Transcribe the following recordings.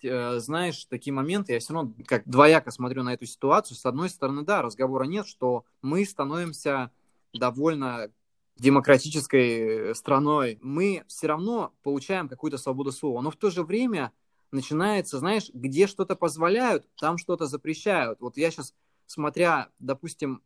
есть, э, знаешь, такие моменты, я все равно как двояко смотрю на эту ситуацию. С одной стороны, да, разговора нет, что мы становимся довольно демократической страной. Мы все равно получаем какую-то свободу слова, но в то же время начинается, знаешь, где что-то позволяют, там что-то запрещают. Вот я сейчас, смотря, допустим,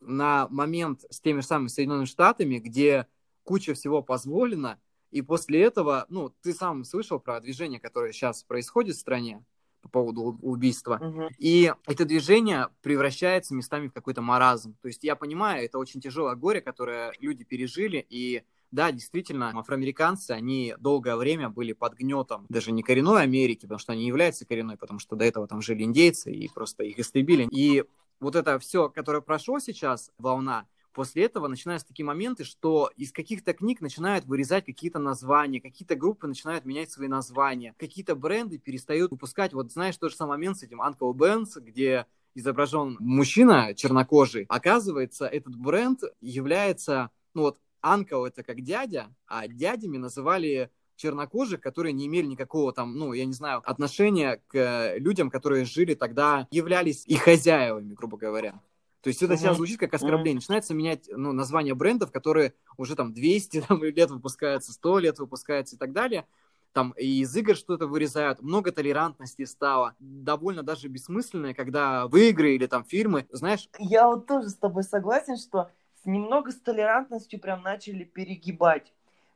на момент с теми же самыми Соединенными Штатами, где куча всего позволено, и после этого, ну, ты сам слышал про движение, которое сейчас происходит в стране по поводу убийства, Мгм. и это движение превращается местами в какой-то маразм. То есть я понимаю, это очень тяжелое горе, которое люди пережили, и да, действительно, афроамериканцы, они долгое время были под гнетом даже не коренной Америки, потому что они являются коренной, потому что до этого там жили индейцы и просто их истребили. И вот это все, которое прошло сейчас, волна, после этого начинаются такие моменты, что из каких-то книг начинают вырезать какие-то названия, какие-то группы начинают менять свои названия, какие-то бренды перестают выпускать. Вот знаешь, тот же самый момент с этим Uncle Ben's, где изображен мужчина чернокожий. Оказывается, этот бренд является, ну вот, Uncle это как дядя, а дядями называли чернокожих, которые не имели никакого там, ну, я не знаю, отношения к людям, которые жили тогда, являлись и хозяевами, грубо говоря. То есть это сейчас звучит как оскорбление. Начинается менять ну, название брендов, которые уже там 200 там, лет выпускаются, 100 лет выпускаются и так далее. Там и из игр что-то вырезают, много толерантности стало. Довольно даже бессмысленное, когда в игры или там фильмы, знаешь, Я вот тоже с тобой согласен, что с- немного с толерантностью прям начали перегибать.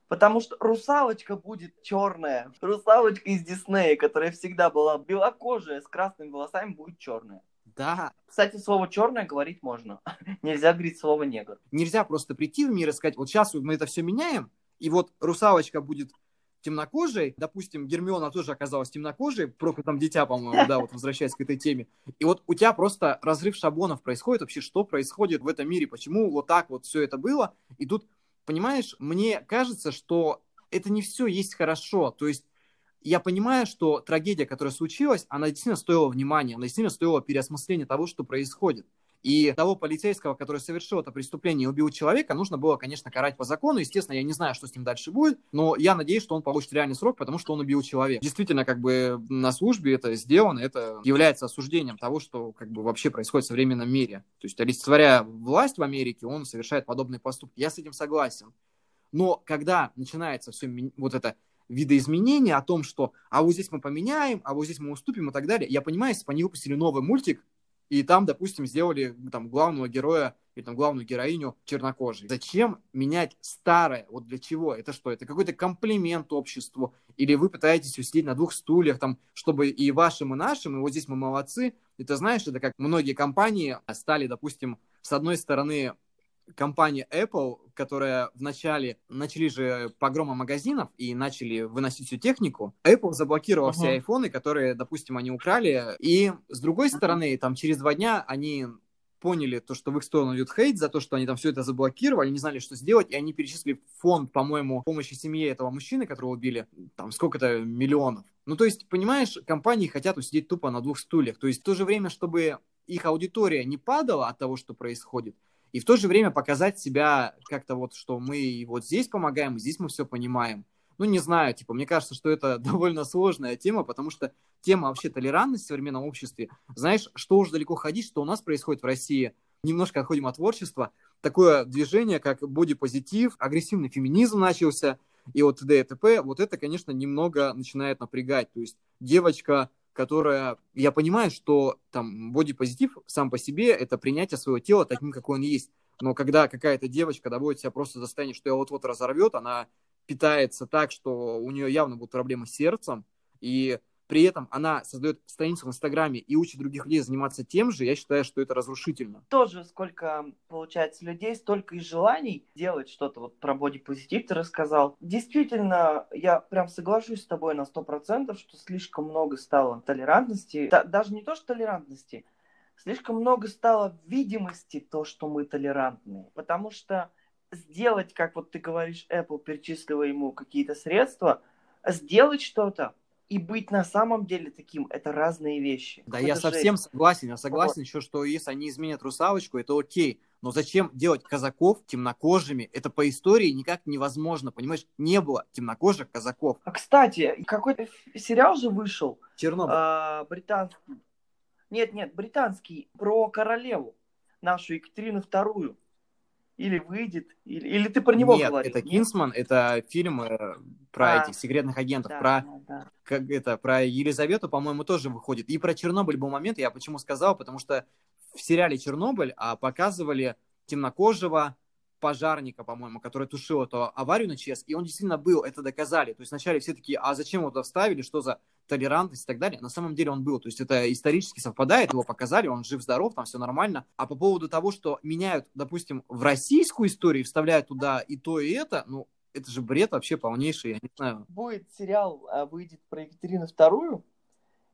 Потому что русалочка будет черная. Русалочка из Диснея, которая всегда была белокожая, с красными волосами, будет черная. Да, Кстати, слово черное говорить можно. Нельзя говорить слово негр. нельзя просто прийти в мир и сказать, вот сейчас мы это все меняем, и вот русалочка будет темнокожей, допустим, Гермиона тоже оказалась темнокожей, проклятом дитя, по-моему, да, вот возвращаясь к этой теме. И вот у тебя просто разрыв шаблонов происходит, вообще, что происходит в этом мире, почему вот так вот все это было. И тут, понимаешь, мне кажется, что это не все есть хорошо, то есть я понимаю, что трагедия, которая случилась, она действительно стоила внимания, она действительно стоила переосмысления того, что происходит. И того полицейского, который совершил это преступление и убил человека, нужно было, конечно, карать по закону. Естественно, я не знаю, что с ним дальше будет, но я надеюсь, что он получит реальный срок, потому что он убил человека. Действительно, как бы на службе это сделано, это является осуждением того, что как бы вообще происходит в современном мире. То есть, олицетворяя власть в Америке, он совершает подобные поступки. Я с этим согласен. Но когда начинается все вот это видоизменение о том, что а вот здесь мы поменяем, а вот здесь мы уступим и так далее. Я понимаю, если бы они выпустили новый мультик, и там, допустим, сделали там главного героя или там главную героиню чернокожей. Зачем менять старое? Вот для чего? Это что? Это какой-то комплимент обществу? Или вы пытаетесь усидеть на двух стульях, там, чтобы и вашим, и нашим, и вот здесь мы молодцы. Это знаешь, это как многие компании стали, допустим, с одной стороны компания Apple, которая вначале начали же погрома магазинов и начали выносить всю технику, Apple заблокировала Мгм. все айфоны, которые, допустим, они украли. И с другой стороны, там через два дня они поняли то, что в их сторону идет хейт за то, что они там все это заблокировали, не знали, что сделать, и они перечислили фонд, по-моему, помощи семье этого мужчины, которого убили, там сколько-то миллионов. Ну, то есть, понимаешь, компании хотят усидеть тупо на двух стульях. То есть, в то же время, чтобы их аудитория не падала от того, что происходит, и в то же время показать себя как-то вот, что мы вот здесь помогаем, здесь мы все понимаем. Ну, не знаю, типа, мне кажется, что это довольно сложная тема, потому что тема вообще толерантности в современном обществе, знаешь, что уж далеко ходить, что у нас происходит в России, немножко отходим от творчества, такое движение, как бодипозитив, агрессивный феминизм начался, и вот т.д. и т.п., вот это, конечно, немного начинает напрягать. То есть девочка, которая... Я понимаю, что там бодипозитив сам по себе — это принятие своего тела таким, какой он есть. Но когда какая-то девочка доводит себя просто до состояния, что ее вот-вот разорвет, она питается так, что у нее явно будут проблемы с сердцем, и при этом она создает страницу в Инстаграме и учит других людей заниматься тем же, я считаю, что это разрушительно. Тоже сколько, получается, людей, столько и желаний делать что-то. Вот про бодипозитив ты рассказал. Действительно, я прям соглашусь с тобой на 100%, что слишком много стало толерантности. Да, даже не то, что толерантности, слишком много стало видимости то, что мы толерантные. Потому что сделать, как вот ты говоришь, Apple, перечисливая ему какие-то средства, сделать что-то и быть на самом деле таким, это разные вещи. Да, Это я жесть. совсем согласен. Я согласен еще, что если они изменят русалочку, это окей. Но зачем делать казаков темнокожими? Это по истории никак невозможно, понимаешь? Не было темнокожих казаков. А, кстати, какой-то сериал же вышел. Чернобыль. А, британский. Нет, нет, британский. Про королеву. Нашу Екатерину Вторую. Или выйдет, или, или ты про него Нет, говоришь? это Кинсман, это фильм про А, этих секретных агентов, Да, про да, да. как это, про Елизавету, по-моему, тоже выходит. И про Чернобыль был момент, я почему сказал, потому что в сериале Чернобыль а, показывали темнокожего пожарника, по-моему, который тушил эту аварию на ЧС, и он действительно был, это доказали. То есть вначале все такие, а зачем его туда вставили, что за толерантность и так далее. На самом деле он был, то есть это исторически совпадает, его показали, он жив-здоров, там все нормально. А по поводу того, что меняют, допустим, в российскую историю, вставляют туда и то, и это, ну, это же бред вообще полнейший, я не знаю. Будет сериал, а, выйдет про Екатерину Вторую,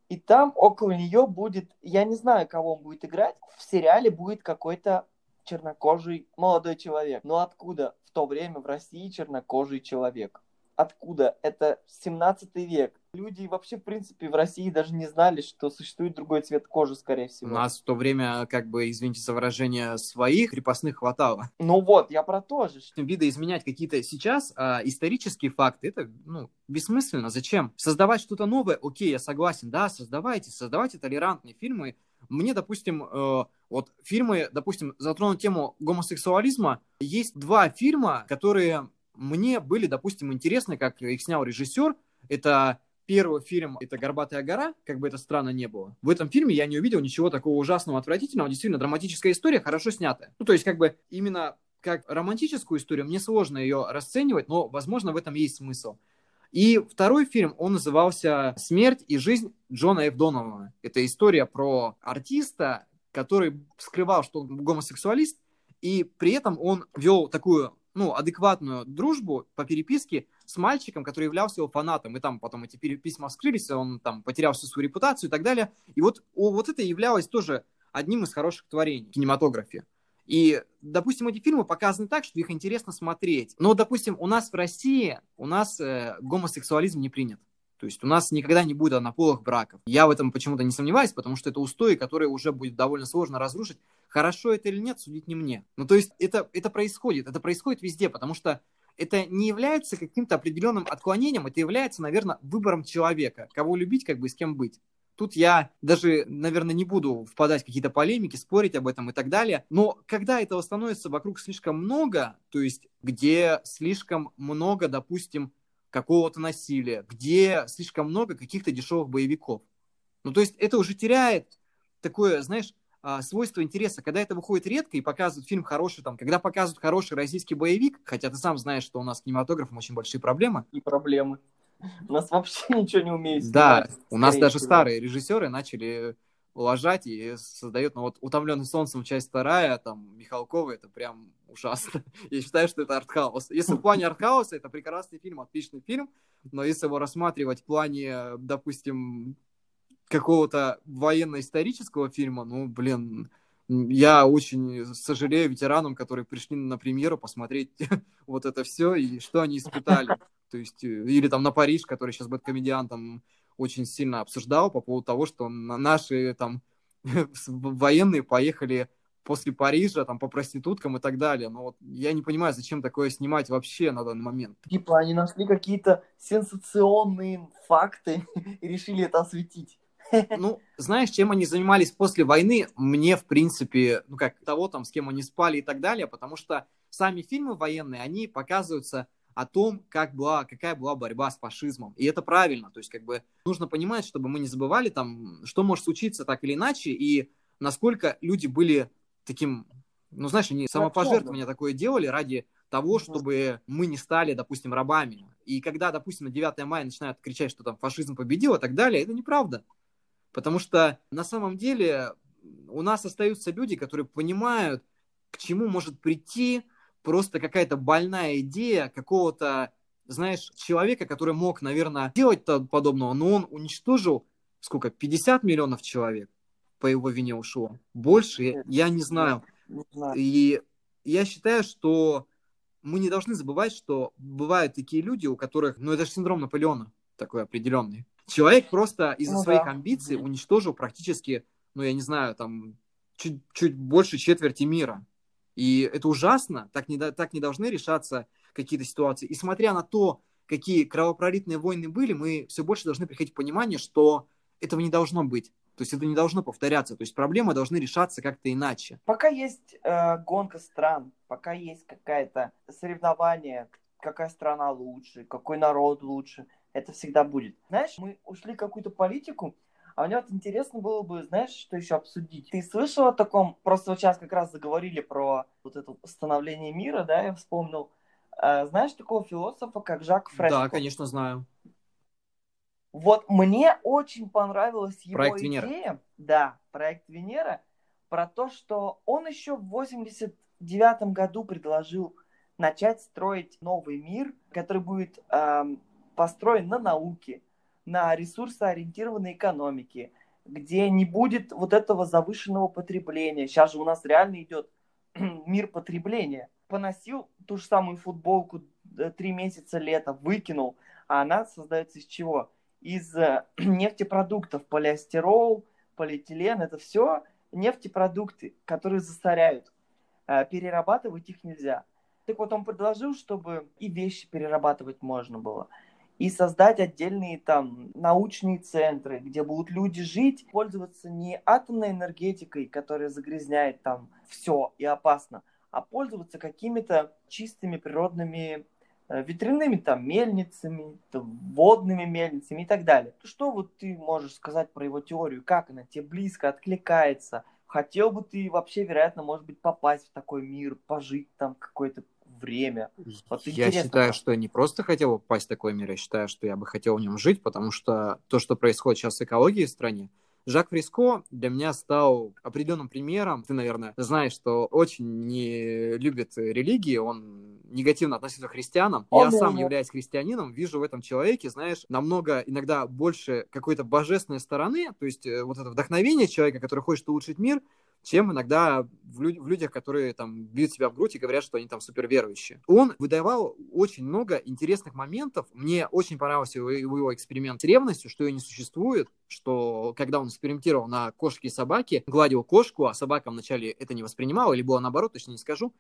и там около нее будет, я не знаю, кого он будет играть, в сериале будет какой-то чернокожий молодой человек. Но откуда в то время в России чернокожий человек? Откуда? Это 17 век. Люди вообще, в принципе, в России даже не знали, что существует другой цвет кожи, скорее У всего. нас в то время, как бы, извините за выражение, своих крепостных хватало. Ну вот, я про то же. Видоизменять какие-то сейчас а, исторические факты, это, ну, бессмысленно. Зачем? Создавать что-то новое, окей, я согласен, да, создавайте, создавайте толерантные фильмы. Мне, допустим, э, вот фильмы, допустим, затронут тему гомосексуализма. Есть два фильма, которые мне были, допустим, интересны, как их снял режиссер. Это первый фильм, это «Горбатая гора», как бы это странно не было. В этом фильме я не увидел ничего такого ужасного, отвратительного. Действительно, драматическая история, хорошо снятая. Ну, то есть, как бы, именно как романтическую историю, мне сложно ее расценивать, но, возможно, в этом есть смысл. И второй фильм, он назывался «Смерть и жизнь Джона Ф. Донована». Это история про артиста, который скрывал, что он гомосексуалист, и при этом он вел такую, ну, адекватную дружбу по переписке с мальчиком, который являлся его фанатом. И там потом эти письма вскрылись, он там потерял всю свою репутацию и так далее. И вот, о, вот это являлось тоже одним из хороших творений в кинематографе. И, допустим, эти фильмы показаны так, что их интересно смотреть. Но, допустим, у нас в России, у нас э, гомосексуализм не принят. То есть у нас никогда не будет однополых браков. Я в этом почему-то не сомневаюсь, потому что это устои, которые уже будет довольно сложно разрушить. Хорошо это или нет, судить не мне. Ну, то есть это, это происходит. Это происходит везде, потому что это не является каким-то определенным отклонением, это является, наверное, выбором человека, кого любить, как бы и с кем быть. Тут я даже, наверное, не буду впадать в какие-то полемики, спорить об этом и так далее. Но когда этого становится вокруг слишком много, то есть где слишком много, допустим, какого-то насилия, где слишком много каких-то дешевых боевиков. Ну, то есть это уже теряет такое, знаешь, а, свойство интереса. Когда это выходит редко и показывают фильм хороший, там, когда показывают хороший российский боевик, хотя ты сам знаешь, что у нас с кинематографом очень большие проблемы. И проблемы. У нас вообще ничего не умеют Да, у нас даже всего. старые режиссеры начали лажать и создают, ну вот «Утомленный солнцем» часть вторая, там, Михалкова, это прям ужасно. Я считаю, что это артхаус. Если в плане артхауса, это прекрасный фильм, отличный фильм, но если его рассматривать в плане, допустим, какого-то военно-исторического фильма, ну, блин, я очень сожалею ветеранам, которые пришли на премьеру посмотреть вот это все и что они испытали. То есть, э, или там на Париж, который сейчас комедиантом очень сильно обсуждал по поводу того, что на- наши там военные поехали после Парижа там по проституткам и так далее. Но вот я не понимаю, зачем такое снимать вообще на данный момент. Типа они нашли какие-то сенсационные факты и решили это осветить. Ну, знаешь, чем они занимались после войны, мне, в принципе, ну как, того там, с кем они спали и так далее, потому что сами фильмы военные, они показываются о том, как была, какая была борьба с фашизмом. И это правильно. То есть, как бы, нужно понимать, чтобы мы не забывали там, что может случиться так или иначе, и насколько люди были таким, ну, знаешь, они самопожертвование такое делали ради того, чтобы мы не стали, допустим, рабами. И когда, допустим, на 9 мая начинают кричать, что там фашизм победил и так далее, это неправда. Потому что на самом деле у нас остаются люди, которые понимают, к чему может прийти просто какая-то больная идея какого-то, знаешь, человека, который мог, наверное, делать подобного, но он уничтожил, сколько, 50 миллионов человек по его вине ушло. Больше я не знаю. Не знаю. И я считаю, что мы не должны забывать, что бывают такие люди, у которых, ну это же синдром Наполеона такой определенный. Человек просто из-за Ну своих да. амбиций уничтожил практически, ну я не знаю, там чуть, чуть больше четверти мира. И это ужасно, так не, так не должны решаться какие-то ситуации. И смотря на то, какие кровопролитные войны были, мы все больше должны приходить к пониманию, что этого не должно быть. То есть это не должно повторяться. То есть проблемы должны решаться как-то иначе. Пока есть э, гонка стран, пока есть какая-то соревнование, какая страна лучше, какой народ лучше, это всегда будет. Знаешь, мы ушли в какую-то политику, а мне вот интересно было бы, знаешь, что еще обсудить? Ты слышал о таком, просто вот сейчас как раз заговорили про вот это становление мира, да, я вспомнил. А, знаешь такого философа, как Жак Фреско? Да, конечно, знаю. Вот мне очень понравилась его проект идея. Венера. Да, проект Венера. Про то, что он еще в 89 году предложил начать строить новый мир, который будет эм, построен на науке, на ресурсоориентированной экономике, где не будет вот этого завышенного потребления. Сейчас же у нас реально идет мир потребления. Поносил ту же самую футболку э, три месяца лета, выкинул, а она создается из чего? из э, нефтепродуктов, полиэстерол, полиэтилен, это все нефтепродукты, которые засоряют. Э, перерабатывать их нельзя. Так вот, он предложил, чтобы и вещи перерабатывать можно было, и создать отдельные там научные центры, где будут люди жить, пользоваться не атомной энергетикой, которая загрязняет там все и опасно, а пользоваться какими-то чистыми природными Э, ветряными там мельницами, там, водными мельницами и так далее. Что вот ты можешь сказать про его теорию? Как она тебе близко откликается? Хотел бы ты вообще, вероятно, может быть, попасть в такой мир, пожить там какое-то время. Вот я считаю, как... что я не просто хотел попасть в такой мир, я считаю, что я бы хотел в нем жить, потому что то, что происходит сейчас с экологией в стране, Жак Фриско для меня стал определенным примером. Ты, наверное, знаешь, что очень не любит религии, он негативно относится к христианам. О, Я да, сам, да. являясь христианином, вижу в этом человеке, знаешь, намного иногда больше какой-то божественной стороны, то есть э, вот это вдохновение человека, который хочет улучшить мир, чем иногда в, люд- в людях, которые там бьют себя в грудь и говорят, что они там супер верующие. Он выдавал очень много интересных моментов. Мне очень понравился его, его эксперимент с ревностью, что ее не существует, что когда он экспериментировал на кошке и собаке, гладил кошку, а собака вначале это не воспринимала, или было наоборот, точно не скажу,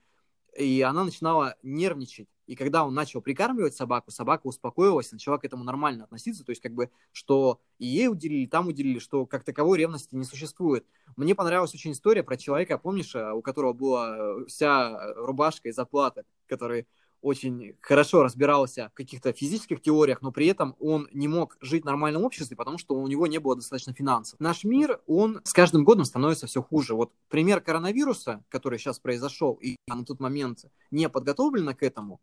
и она начинала нервничать. И когда он начал прикармливать собаку, собака успокоилась, начала к этому нормально относиться, то есть как бы, что и ей уделили, там уделили, что как таковой ревности не существует. Мне понравилась очень история про человека, помнишь, у которого была вся рубашка из оплаты, который очень хорошо разбирался в каких-то физических теориях, но при этом он не мог жить в нормальном обществе, потому что у него не было достаточно финансов. Наш мир, он с каждым годом становится все хуже. Вот пример коронавируса, который сейчас произошел, и на тот момент не подготовлена к этому,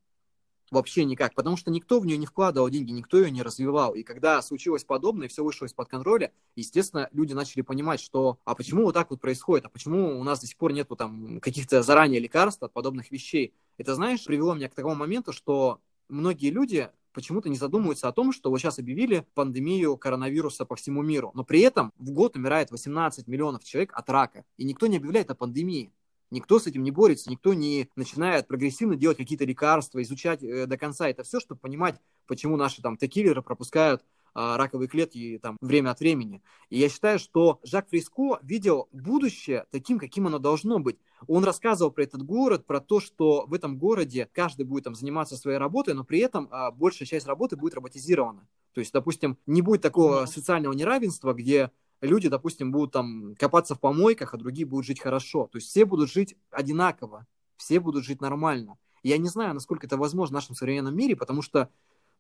вообще никак, потому что никто в нее не вкладывал деньги, никто ее не развивал. И когда случилось подобное, все вышло из-под контроля, естественно, люди начали понимать, что а почему вот так вот происходит, а почему у нас до сих пор нету там каких-то заранее лекарств от подобных вещей. Это, знаешь, привело меня к такому моменту, что многие люди почему-то не задумываются о том, что вот сейчас объявили пандемию коронавируса по всему миру, но при этом в год умирает 18 миллионов человек от рака, и никто не объявляет о пандемии. Никто с этим не борется, никто не начинает прогрессивно делать какие-то лекарства, изучать э, до конца это все, чтобы понимать, почему наши там текиллеры пропускают а, раковые клетки там время от времени. И я считаю, что Жак Фриско видел будущее таким, каким оно должно быть. Он рассказывал про этот город, про то, что в этом городе каждый будет там заниматься своей работой, но при этом а, большая часть работы будет роботизирована. То есть, допустим, не будет такого социального неравенства, где люди, допустим, будут там копаться в помойках, а другие будут жить хорошо. То есть все будут жить одинаково, все будут жить нормально. Я не знаю, насколько это возможно в нашем современном мире, потому что,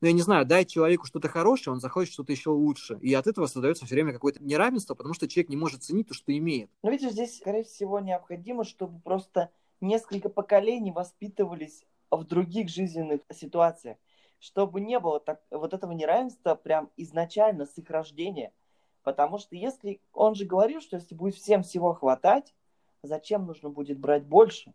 ну, я не знаю, дай человеку что-то хорошее, он захочет что-то еще лучше. И от этого создается все время какое-то неравенство, потому что человек не может ценить то, что имеет. Но видишь, здесь, скорее всего, необходимо, чтобы просто несколько поколений воспитывались в других жизненных ситуациях, чтобы не было так, вот этого неравенства прям изначально с их рождения. Потому что если он же говорил, что если будет всем всего хватать, зачем нужно будет брать больше,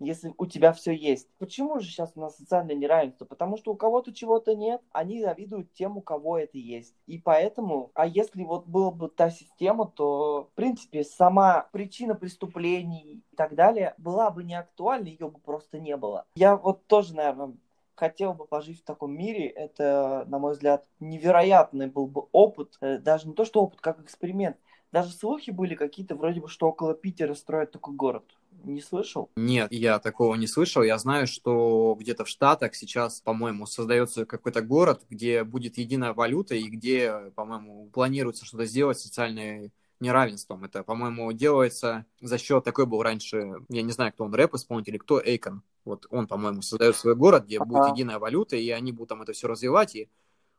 если у тебя все есть? Почему же сейчас у нас социальное неравенство? Потому что у кого-то чего-то нет, они завидуют тем, у кого это есть. И поэтому, а если вот была бы та система, то, в принципе, сама причина преступлений и так далее была бы не актуальна, ее бы просто не было. Я вот тоже, наверное, хотел бы пожить в таком мире. Это, на мой взгляд, невероятный был бы опыт. Э, даже не то, что опыт, как эксперимент. Даже слухи были какие-то, вроде бы, что около Питера строят такой город. Не слышал? Нет, я такого не слышал. Я знаю, что где-то в Штатах сейчас, по-моему, создается какой-то город, где будет единая валюта и где, по-моему, планируется что-то сделать социальное неравенством. Это, по-моему, делается за счет, такой был раньше, я не знаю, кто он, рэп-исполнитель, кто Эйкон. Вот он, по-моему, создает свой город, где ага. будет единая валюта, и они будут там это все развивать, и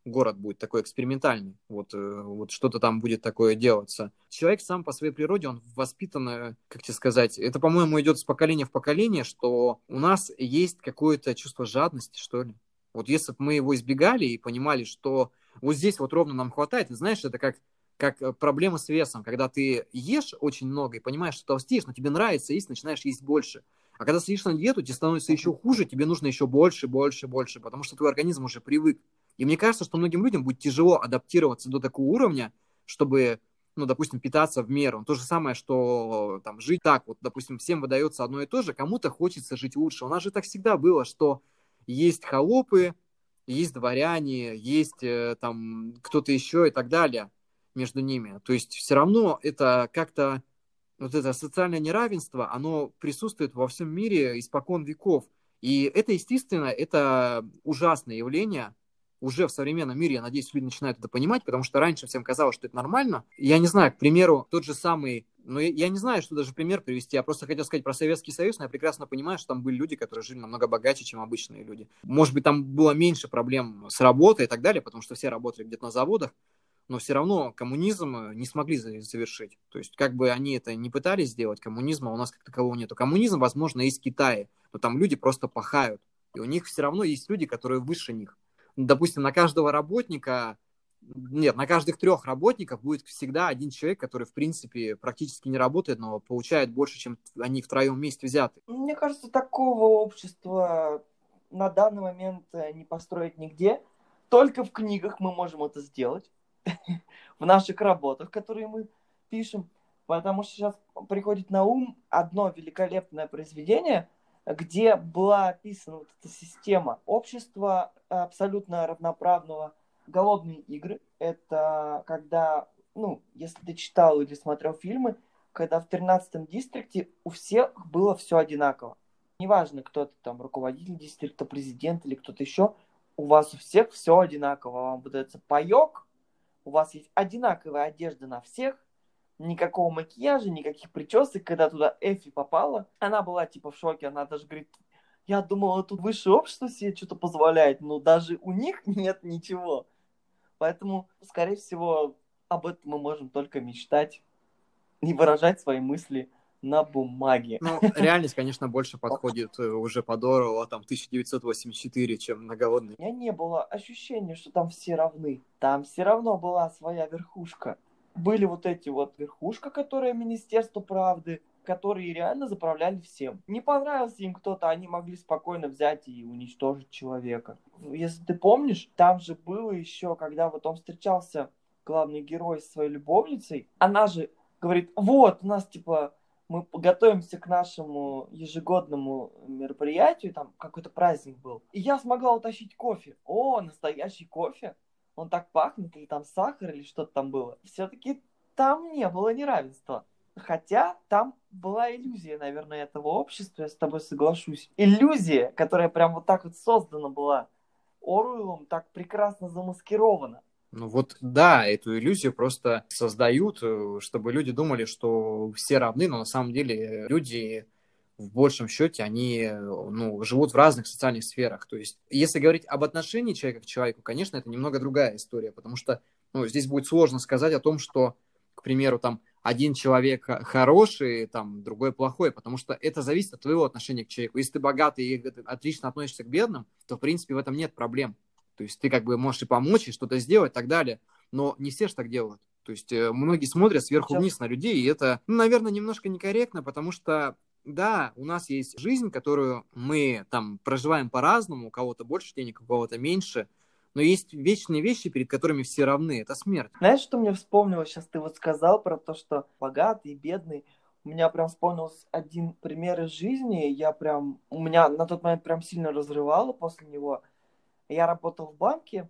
город будет такой экспериментальный. Вот, э, вот что-то там будет такое делаться. Человек сам по своей природе, он воспитан, э, как тебе сказать, это, по-моему, идет с поколения в поколение, что у нас есть какое-то чувство жадности, что ли. Вот если бы мы его избегали и понимали, что вот здесь вот ровно нам хватает, знаешь, это как как э, проблема с весом, когда ты ешь очень много и понимаешь, что толстеешь, но тебе нравится есть, начинаешь есть больше. А когда сидишь на диету, тебе становится еще хуже, тебе нужно еще больше, больше, больше, потому что твой организм уже привык. И мне кажется, что многим людям будет тяжело адаптироваться до такого уровня, чтобы, ну, допустим, питаться в меру. То же самое, что там жить так, вот, допустим, всем выдается одно и то же, кому-то хочется жить лучше. У нас же так всегда было, что есть холопы, есть дворяне, есть э, там кто-то еще и так далее между ними. То есть все равно это как-то вот это социальное неравенство, оно присутствует во всем мире испокон веков. И это, естественно, это ужасное явление. Уже в современном мире, я надеюсь, люди начинают это понимать, потому что раньше всем казалось, что это нормально. Я не знаю, к примеру, тот же самый ну, я, я не знаю, что даже пример привести. Я просто хотел сказать про Советский Союз, но я прекрасно понимаю, что там были люди, которые жили намного богаче, чем обычные люди. Может быть, там было меньше проблем с работой и так далее, потому что все работали где-то на заводах но все равно коммунизм э, не смогли завершить. То есть, как бы они это не пытались сделать, коммунизма у нас как такового нету. Коммунизм, возможно, в Китае, но там люди просто пахают. И у них все равно есть люди, которые выше них. Допустим, на каждого работника, нет, на каждых трех работников будет всегда один человек, который, в принципе, практически не работает, но получает больше, чем они втроем вместе взяты. Мне кажется, такого общества на данный момент э, не построить нигде. Только в книгах мы можем это сделать в наших работах, которые мы пишем, потому что сейчас приходит на ум одно великолепное произведение, где была описана вот эта система общества абсолютно равноправного. Голодные игры — это когда, ну, если ты читал или смотрел фильмы, когда в 13-м дистрикте у всех было все одинаково. Неважно, кто ты там, руководитель дистрикта, президент или кто-то еще, у вас у всех все одинаково. Вам выдается паек, у вас есть одинаковая одежда на всех, никакого макияжа, никаких причесок, когда туда Эфи попала, она была типа в шоке, она даже говорит, я думала, тут высшее общество себе что-то позволяет, но даже у них нет ничего. Поэтому, скорее всего, об этом мы можем только мечтать и выражать свои мысли на бумаге. Ну, реальность, конечно, больше подходит э, уже по Дорову, там, 1984, чем многоводный. У меня не было ощущения, что там все равны. Там все равно была своя верхушка. Были вот эти вот верхушка, которая Министерство правды, которые реально заправляли всем. Не понравился им кто-то, они могли спокойно взять и уничтожить человека. Если ты помнишь, там же было еще, когда вот он встречался, главный герой, с своей любовницей, она же говорит, вот, у нас, типа, мы готовимся к нашему ежегодному мероприятию, там какой-то праздник был, и я смогла утащить кофе. О, настоящий кофе! Он так пахнет, или там сахар, или что-то там было. Все-таки там не было неравенства. Хотя там была иллюзия, наверное, этого общества, я с тобой соглашусь. Иллюзия, которая прям вот так вот создана была Оруэллом, так прекрасно замаскирована. Ну вот да, эту иллюзию просто создают, э, чтобы люди думали, что все равны, но на самом деле люди в большем счете, они ну, живут в разных социальных сферах. То есть, если говорить об отношении человека к человеку, конечно, это немного другая история, потому что ну, здесь будет сложно сказать о том, что, к примеру, там один человек хороший, там другой плохой, потому что это зависит от твоего отношения к человеку. Если ты богатый и отлично относишься к бедным, то, в принципе, в этом нет проблем. То есть ты как бы можешь и помочь, и что-то сделать и так далее. Но не все же так делают. То есть э, многие смотрят сверху вниз на людей, и это, ну, наверное, немножко некорректно, потому что да, у нас есть жизнь, которую мы там проживаем по-разному, у кого-то больше денег, у кого-то меньше, но есть вечные вещи, перед которыми все равны, это смерть. Знаешь, что мне вспомнилось сейчас? Ты вот сказал про то, что богатый, бедный. У меня прям вспомнился один пример из жизни, я прям, у меня на тот момент прям сильно разрывало после него. Я работал в банке,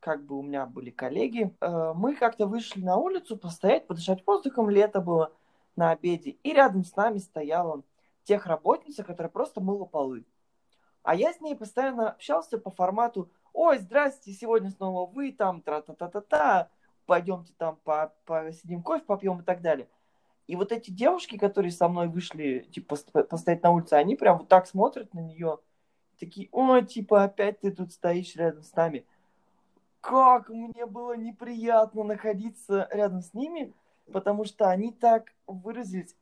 как бы у меня были коллеги. Э, мы как-то вышли на улицу постоять, подышать воздухом, лето было на обеде. И рядом с нами стояла техработница, которая просто мыла полы. А я с ней постоянно общался по формату «Ой, здрасте, сегодня снова вы, там, тра-та-та-та-та, пойдемте там по посидим кофе попьем» и так далее. И вот эти девушки, которые со мной вышли, типа, постоять на улице, они прям вот так смотрят на нее, такие, ой, типа, опять ты тут стоишь рядом с нами. Как мне было неприятно находиться рядом с ними, потому что они так выразились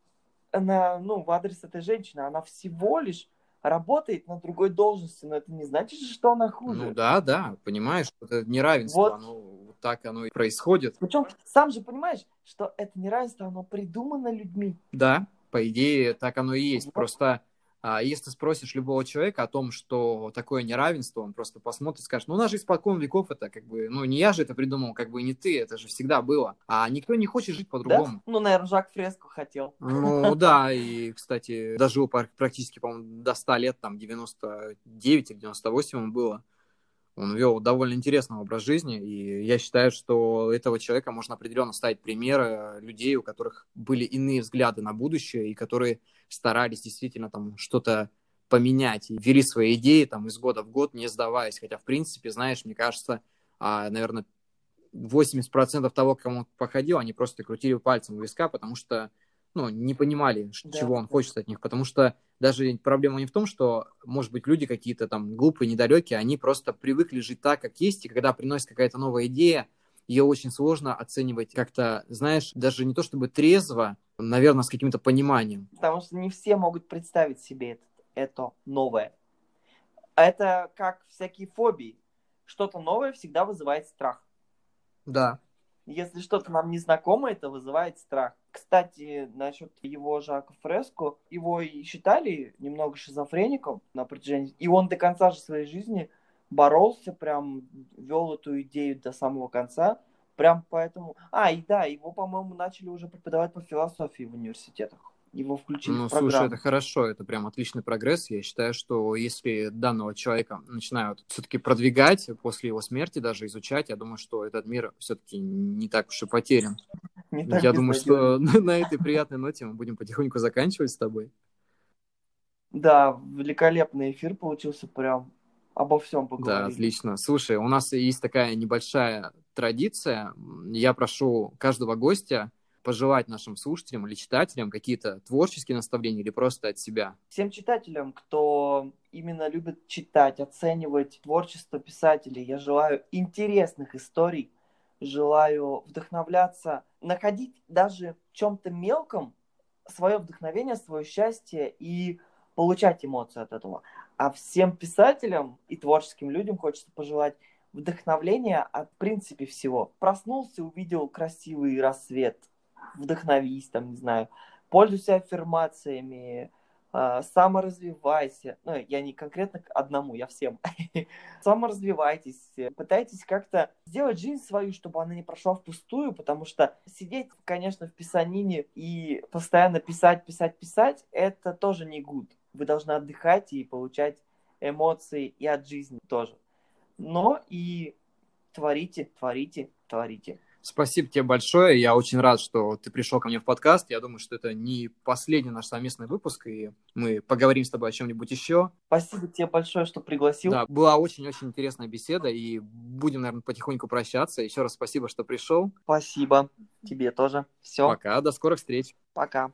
на, ну, в адрес этой женщины. Она всего лишь работает на другой должности, но это не значит, что она хуже. Ну да, да, понимаешь, это неравенство, вот. оно вот так оно и происходит. Причем сам же понимаешь, что это неравенство, оно придумано людьми. Да, по идее, так оно и есть. Вот. Просто а если спросишь любого человека о том, что такое неравенство, он просто посмотрит и скажет, ну, у нас же испокон веков это как бы, ну, не я же это придумал, как бы не ты, это же всегда было. А никто не хочет жить по-другому. Да? Ну, наверное, Жак Фреско хотел. Ну, да, и, кстати, дожил практически, по-моему, до 100 лет, там, 99 или 98 он было. Он вел довольно интересный образ жизни, и я считаю, что этого человека можно определенно ставить примеры людей, у которых были иные взгляды на будущее, и которые старались действительно там что-то поменять и вели свои идеи там из года в год, не сдаваясь. Хотя, в принципе, знаешь, мне кажется, а, наверное, 80% того, кому походил, они просто крутили пальцем у виска, потому что ну, не понимали, да. чего он хочет от них. Потому что даже проблема не в том, что, может быть, люди какие-то там глупые, недалекие, они просто привыкли жить так, как есть, и когда приносит какая-то новая идея, ее очень сложно оценивать как-то, знаешь, даже не то чтобы трезво, наверное, с каким-то пониманием. Потому что не все могут представить себе это, это новое. Это как всякие фобии. Что-то новое всегда вызывает страх. Да. Если что-то нам незнакомое, это вызывает страх. Кстати, насчет его Жака Фреско, его и считали немного шизофреником на протяжении... И он до конца же своей жизни боролся, прям вел эту идею до самого конца. Прям поэтому... А, и да, его, по-моему, начали уже преподавать по философии в университетах. Его включили ну, в программу. слушай, это хорошо, это прям отличный прогресс. Я считаю, что если данного человека начинают все-таки продвигать после его смерти, даже изучать, я думаю, что этот мир все-таки не так уж и потерян. Я думаю, что на этой приятной ноте мы будем потихоньку заканчивать с тобой. Да, великолепный эфир получился прям обо всем поговорили. Да, отлично. Слушай, у нас есть такая небольшая традиция. Я прошу каждого гостя пожелать нашим слушателям или читателям какие-то творческие наставления или просто от себя? Всем читателям, кто именно любит читать, оценивать творчество писателей, я желаю интересных историй, желаю вдохновляться, находить даже в чем-то мелком свое вдохновение, свое счастье и получать эмоции от этого. А всем писателям и творческим людям хочется пожелать вдохновления от в принципе всего. Проснулся, увидел красивый рассвет, вдохновись, там, не знаю, пользуйся аффирмациями, э, саморазвивайся. Ну, я не конкретно одному, я всем. Саморазвивайтесь, пытайтесь как-то сделать жизнь свою, чтобы она не прошла впустую, потому что сидеть, конечно, в писанине и постоянно писать, писать, писать, это тоже не гуд вы должны отдыхать и получать эмоции и от жизни тоже. Но и творите, творите, творите. Спасибо тебе большое. Я очень рад, что ты пришел ко мне в подкаст. Я думаю, что это не последний наш совместный выпуск, и мы поговорим с тобой о чем-нибудь еще. Спасибо тебе большое, что пригласил. Да, была очень-очень интересная беседа, и будем, наверное, потихоньку прощаться. Еще раз спасибо, что пришел. Спасибо. Тебе тоже. Все. Пока, до скорых встреч. Пока.